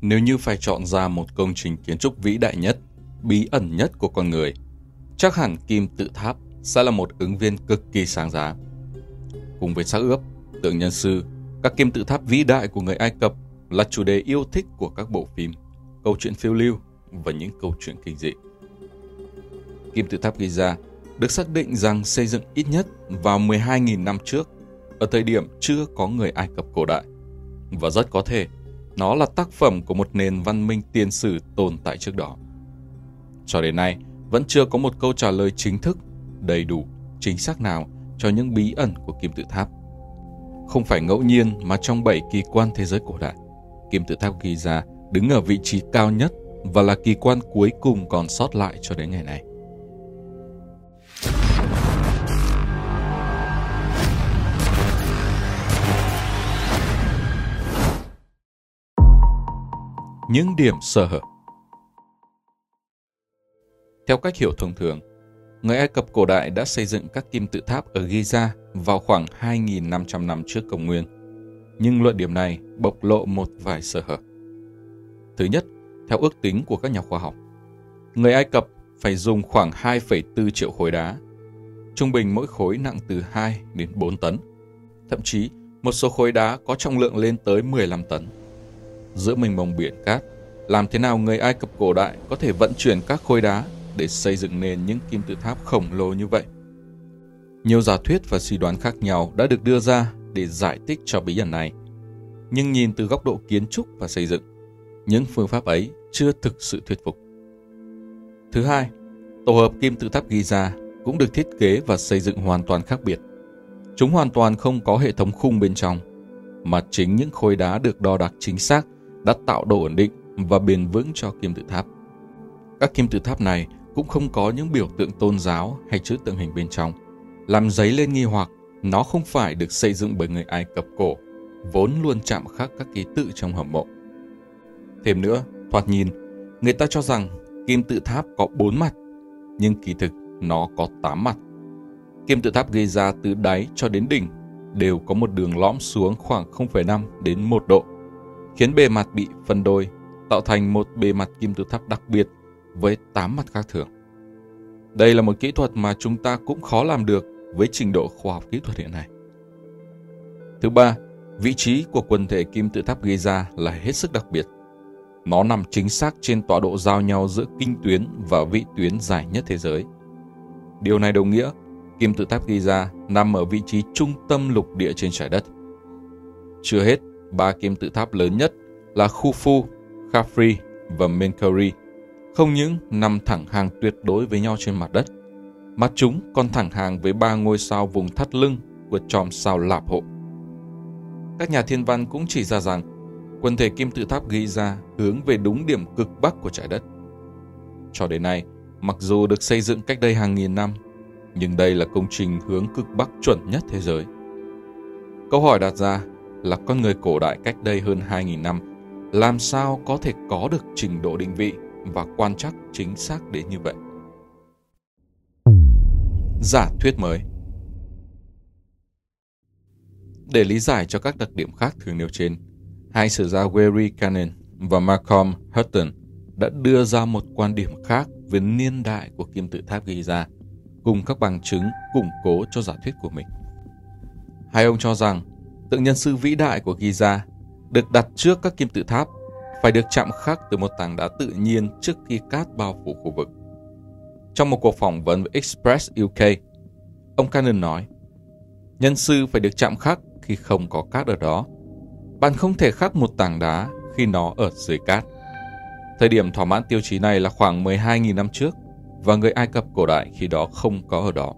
Nếu như phải chọn ra một công trình kiến trúc vĩ đại nhất, bí ẩn nhất của con người, chắc hẳn kim tự tháp sẽ là một ứng viên cực kỳ sáng giá. Cùng với xác ướp, tượng nhân sư, các kim tự tháp vĩ đại của người Ai Cập là chủ đề yêu thích của các bộ phim, câu chuyện phiêu lưu và những câu chuyện kinh dị. Kim tự tháp Giza được xác định rằng xây dựng ít nhất vào 12.000 năm trước, ở thời điểm chưa có người Ai Cập cổ đại. Và rất có thể nó là tác phẩm của một nền văn minh tiền sử tồn tại trước đó. Cho đến nay, vẫn chưa có một câu trả lời chính thức, đầy đủ, chính xác nào cho những bí ẩn của kim tự tháp. Không phải ngẫu nhiên mà trong bảy kỳ quan thế giới cổ đại, kim tự tháp Giza đứng ở vị trí cao nhất và là kỳ quan cuối cùng còn sót lại cho đến ngày nay. Những điểm sơ hở Theo cách hiểu thông thường, người Ai Cập cổ đại đã xây dựng các kim tự tháp ở Giza vào khoảng 2.500 năm trước công nguyên. Nhưng luận điểm này bộc lộ một vài sơ hở. Thứ nhất, theo ước tính của các nhà khoa học, người Ai Cập phải dùng khoảng 2,4 triệu khối đá. Trung bình mỗi khối nặng từ 2 đến 4 tấn. Thậm chí, một số khối đá có trọng lượng lên tới 15 tấn. Giữa mênh mông biển cát, làm thế nào người Ai Cập cổ đại có thể vận chuyển các khối đá để xây dựng nên những kim tự tháp khổng lồ như vậy? Nhiều giả thuyết và suy đoán khác nhau đã được đưa ra để giải thích cho bí ẩn này. Nhưng nhìn từ góc độ kiến trúc và xây dựng, những phương pháp ấy chưa thực sự thuyết phục. Thứ hai, tổ hợp kim tự tháp Giza cũng được thiết kế và xây dựng hoàn toàn khác biệt. Chúng hoàn toàn không có hệ thống khung bên trong, mà chính những khối đá được đo đạc chính xác đã tạo độ ổn định và bền vững cho kim tự tháp. Các kim tự tháp này cũng không có những biểu tượng tôn giáo hay chữ tượng hình bên trong, làm dấy lên nghi hoặc nó không phải được xây dựng bởi người Ai Cập cổ, vốn luôn chạm khắc các ký tự trong hầm mộ. Thêm nữa, thoạt nhìn, người ta cho rằng kim tự tháp có bốn mặt, nhưng kỳ thực nó có tám mặt. Kim tự tháp gây ra từ đáy cho đến đỉnh đều có một đường lõm xuống khoảng 0,5 đến 1 độ, khiến bề mặt bị phân đôi, tạo thành một bề mặt kim tự tháp đặc biệt với 8 mặt khác thường. Đây là một kỹ thuật mà chúng ta cũng khó làm được với trình độ khoa học kỹ thuật hiện nay. Thứ ba, vị trí của quần thể kim tự tháp Giza là hết sức đặc biệt. Nó nằm chính xác trên tọa độ giao nhau giữa kinh tuyến và vị tuyến dài nhất thế giới. Điều này đồng nghĩa kim tự tháp Giza nằm ở vị trí trung tâm lục địa trên trái đất. Chưa hết, ba kim tự tháp lớn nhất là Khufu, Khafre và Menkaure không những nằm thẳng hàng tuyệt đối với nhau trên mặt đất, mà chúng còn thẳng hàng với ba ngôi sao vùng thắt lưng của chòm sao Lạp Hộ. Các nhà thiên văn cũng chỉ ra rằng quần thể kim tự tháp ghi ra hướng về đúng điểm cực bắc của trái đất. Cho đến nay, mặc dù được xây dựng cách đây hàng nghìn năm, nhưng đây là công trình hướng cực bắc chuẩn nhất thế giới. Câu hỏi đặt ra là con người cổ đại cách đây hơn 2.000 năm làm sao có thể có được trình độ định vị và quan trắc chính xác đến như vậy. Giả thuyết mới Để lý giải cho các đặc điểm khác thường nêu trên, hai sử gia Wery Cannon và Malcolm Hutton đã đưa ra một quan điểm khác về niên đại của kim tự tháp Giza, cùng các bằng chứng củng cố cho giả thuyết của mình. Hai ông cho rằng tượng nhân sư vĩ đại của Giza được đặt trước các kim tự tháp phải được chạm khắc từ một tảng đá tự nhiên trước khi cát bao phủ khu vực. Trong một cuộc phỏng vấn với Express UK, ông Cannon nói, nhân sư phải được chạm khắc khi không có cát ở đó. Bạn không thể khắc một tảng đá khi nó ở dưới cát. Thời điểm thỏa mãn tiêu chí này là khoảng 12.000 năm trước và người Ai Cập cổ đại khi đó không có ở đó.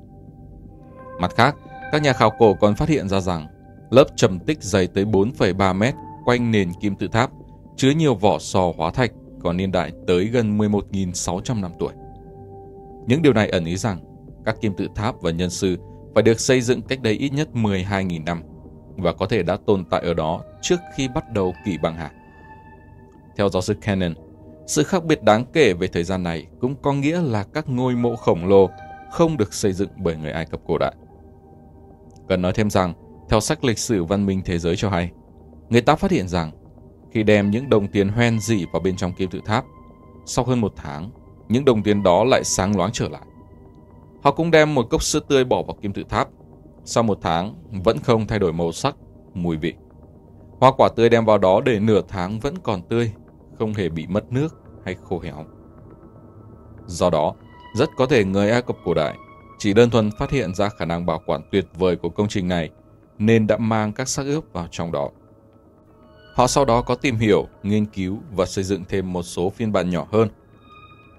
Mặt khác, các nhà khảo cổ còn phát hiện ra rằng lớp trầm tích dày tới 4,3 mét quanh nền kim tự tháp chứa nhiều vỏ sò hóa thạch có niên đại tới gần 11.600 năm tuổi. Những điều này ẩn ý rằng các kim tự tháp và nhân sư phải được xây dựng cách đây ít nhất 12.000 năm và có thể đã tồn tại ở đó trước khi bắt đầu kỷ băng hà. Theo giáo sư Cannon, sự khác biệt đáng kể về thời gian này cũng có nghĩa là các ngôi mộ khổng lồ không được xây dựng bởi người Ai Cập cổ đại. Cần nói thêm rằng, theo sách lịch sử văn minh thế giới cho hay, người ta phát hiện rằng khi đem những đồng tiền hoen dị vào bên trong kim tự tháp. Sau hơn một tháng, những đồng tiền đó lại sáng loáng trở lại. Họ cũng đem một cốc sữa tươi bỏ vào kim tự tháp. Sau một tháng, vẫn không thay đổi màu sắc, mùi vị. Hoa quả tươi đem vào đó để nửa tháng vẫn còn tươi, không hề bị mất nước hay khô héo. Do đó, rất có thể người Ai Cập cổ đại chỉ đơn thuần phát hiện ra khả năng bảo quản tuyệt vời của công trình này nên đã mang các xác ướp vào trong đó. Họ sau đó có tìm hiểu, nghiên cứu và xây dựng thêm một số phiên bản nhỏ hơn.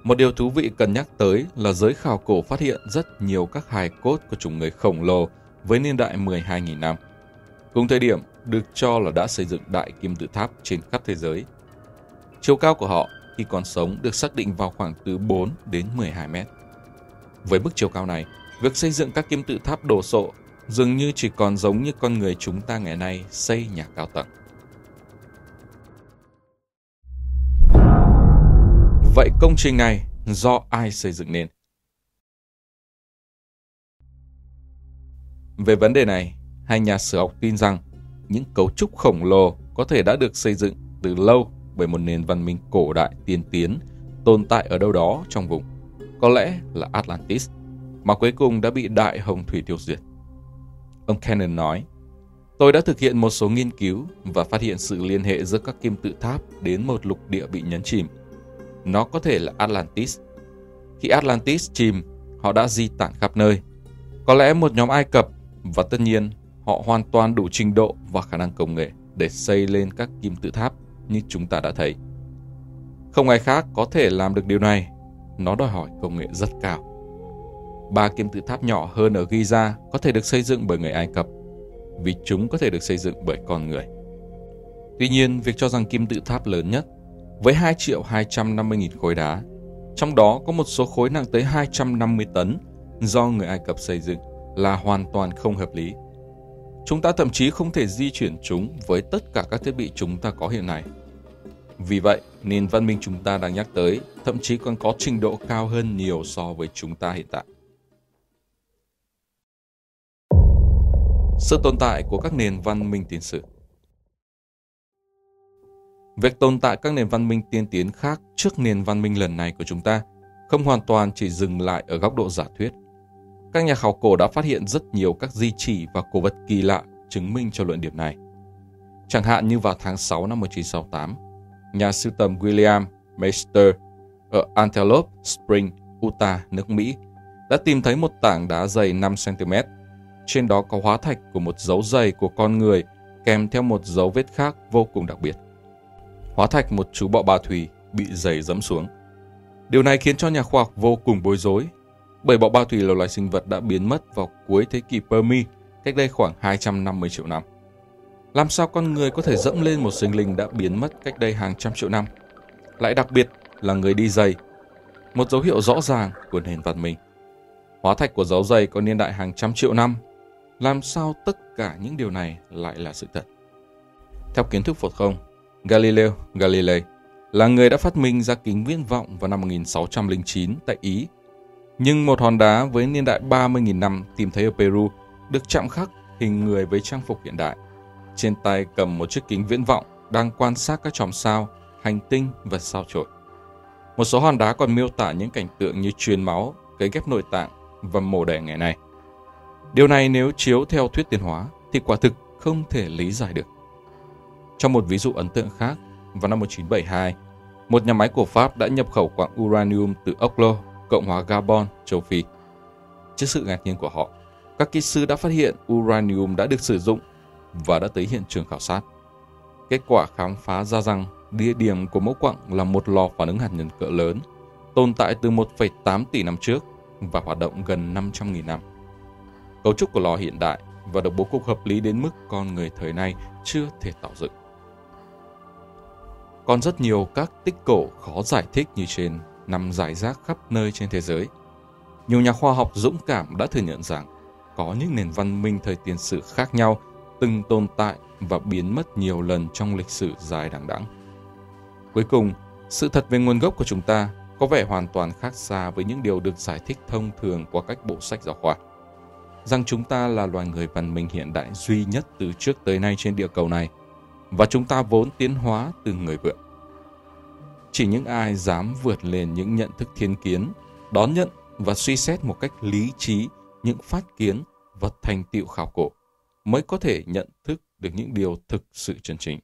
Một điều thú vị cần nhắc tới là giới khảo cổ phát hiện rất nhiều các hài cốt của chủng người khổng lồ với niên đại 12.000 năm. Cùng thời điểm được cho là đã xây dựng đại kim tự tháp trên khắp thế giới. Chiều cao của họ khi còn sống được xác định vào khoảng từ 4 đến 12 mét. Với mức chiều cao này, việc xây dựng các kim tự tháp đồ sộ dường như chỉ còn giống như con người chúng ta ngày nay xây nhà cao tầng. Vậy công trình này do ai xây dựng nên? Về vấn đề này, hai nhà sử học tin rằng những cấu trúc khổng lồ có thể đã được xây dựng từ lâu bởi một nền văn minh cổ đại tiên tiến tồn tại ở đâu đó trong vùng, có lẽ là Atlantis, mà cuối cùng đã bị đại hồng thủy tiêu diệt. Ông Cannon nói, Tôi đã thực hiện một số nghiên cứu và phát hiện sự liên hệ giữa các kim tự tháp đến một lục địa bị nhấn chìm. Nó có thể là Atlantis. Khi Atlantis chìm, họ đã di tản khắp nơi. Có lẽ một nhóm Ai Cập và tất nhiên họ hoàn toàn đủ trình độ và khả năng công nghệ để xây lên các kim tự tháp như chúng ta đã thấy. Không ai khác có thể làm được điều này. Nó đòi hỏi công nghệ rất cao. Ba kim tự tháp nhỏ hơn ở Giza có thể được xây dựng bởi người Ai Cập vì chúng có thể được xây dựng bởi con người. Tuy nhiên, việc cho rằng kim tự tháp lớn nhất với 2 triệu 250 nghìn khối đá, trong đó có một số khối nặng tới 250 tấn do người Ai Cập xây dựng là hoàn toàn không hợp lý. Chúng ta thậm chí không thể di chuyển chúng với tất cả các thiết bị chúng ta có hiện nay. Vì vậy, nền văn minh chúng ta đang nhắc tới thậm chí còn có trình độ cao hơn nhiều so với chúng ta hiện tại. Sự tồn tại của các nền văn minh tiền sử Việc tồn tại các nền văn minh tiên tiến khác trước nền văn minh lần này của chúng ta không hoàn toàn chỉ dừng lại ở góc độ giả thuyết. Các nhà khảo cổ đã phát hiện rất nhiều các di chỉ và cổ vật kỳ lạ chứng minh cho luận điểm này. Chẳng hạn như vào tháng 6 năm 1968, nhà sưu tầm William Meister ở Antelope Spring, Utah, nước Mỹ đã tìm thấy một tảng đá dày 5 cm. Trên đó có hóa thạch của một dấu giày của con người kèm theo một dấu vết khác vô cùng đặc biệt. Hóa thạch một chú bọ ba thủy bị giày dẫm xuống. Điều này khiến cho nhà khoa học vô cùng bối rối bởi bọ ba thủy là loài sinh vật đã biến mất vào cuối thế kỷ Permi, cách đây khoảng 250 triệu năm. Làm sao con người có thể dẫm lên một sinh linh đã biến mất cách đây hàng trăm triệu năm? Lại đặc biệt là người đi giày, một dấu hiệu rõ ràng của nền văn minh. Hóa thạch của dấu giày có niên đại hàng trăm triệu năm. Làm sao tất cả những điều này lại là sự thật? Theo kiến thức phổ thông, Galileo Galilei là người đã phát minh ra kính viễn vọng vào năm 1609 tại Ý nhưng một hòn đá với niên đại 30.000 năm tìm thấy ở Peru được chạm khắc hình người với trang phục hiện đại. Trên tay cầm một chiếc kính viễn vọng đang quan sát các chòm sao, hành tinh và sao chổi. Một số hòn đá còn miêu tả những cảnh tượng như truyền máu, cấy ghép nội tạng và mổ đẻ ngày nay. Điều này nếu chiếu theo thuyết tiến hóa thì quả thực không thể lý giải được. Trong một ví dụ ấn tượng khác, vào năm 1972, một nhà máy của Pháp đã nhập khẩu quặng uranium từ Oklo Cộng hòa Gabon, châu Phi. Trước sự ngạc nhiên của họ, các kỹ sư đã phát hiện uranium đã được sử dụng và đã tới hiện trường khảo sát. Kết quả khám phá ra rằng địa điểm của mẫu quặng là một lò phản ứng hạt nhân cỡ lớn, tồn tại từ 1,8 tỷ năm trước và hoạt động gần 500.000 năm. Cấu trúc của lò hiện đại và được bố cục hợp lý đến mức con người thời nay chưa thể tạo dựng. Còn rất nhiều các tích cổ khó giải thích như trên nằm rải rác khắp nơi trên thế giới. Nhiều nhà khoa học dũng cảm đã thừa nhận rằng có những nền văn minh thời tiền sử khác nhau từng tồn tại và biến mất nhiều lần trong lịch sử dài đằng đẵng. Cuối cùng, sự thật về nguồn gốc của chúng ta có vẻ hoàn toàn khác xa với những điều được giải thích thông thường qua các bộ sách giáo khoa. Rằng chúng ta là loài người văn minh hiện đại duy nhất từ trước tới nay trên địa cầu này, và chúng ta vốn tiến hóa từ người vượn. Chỉ những ai dám vượt lên những nhận thức thiên kiến, đón nhận và suy xét một cách lý trí những phát kiến và thành tựu khảo cổ mới có thể nhận thức được những điều thực sự chân chính.